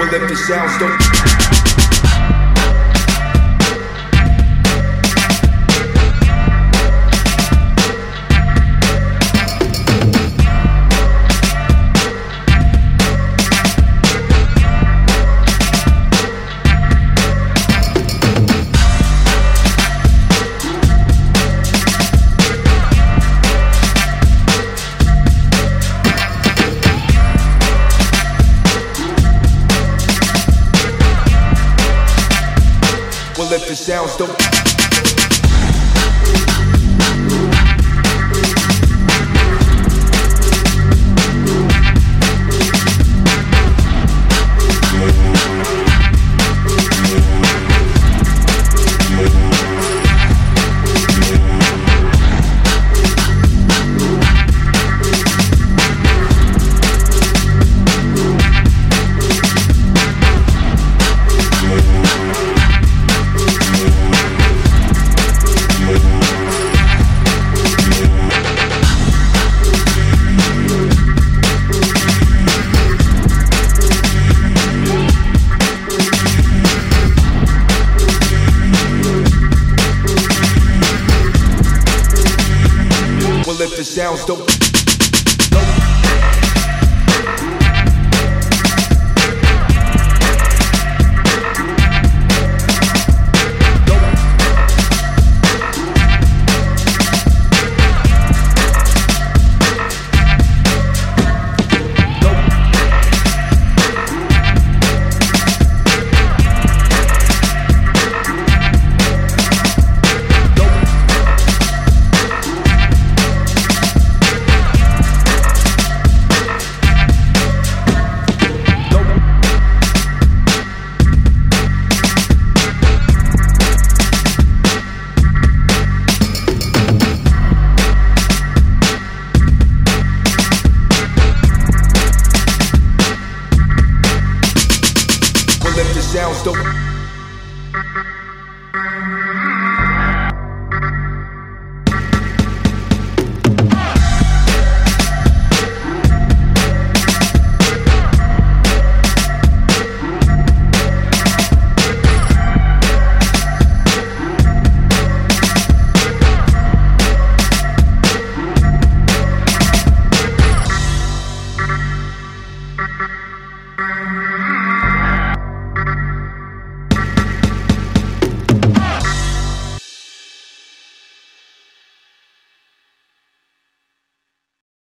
Well, if the sounds don't. If the sounds don't. The sounds don't. don't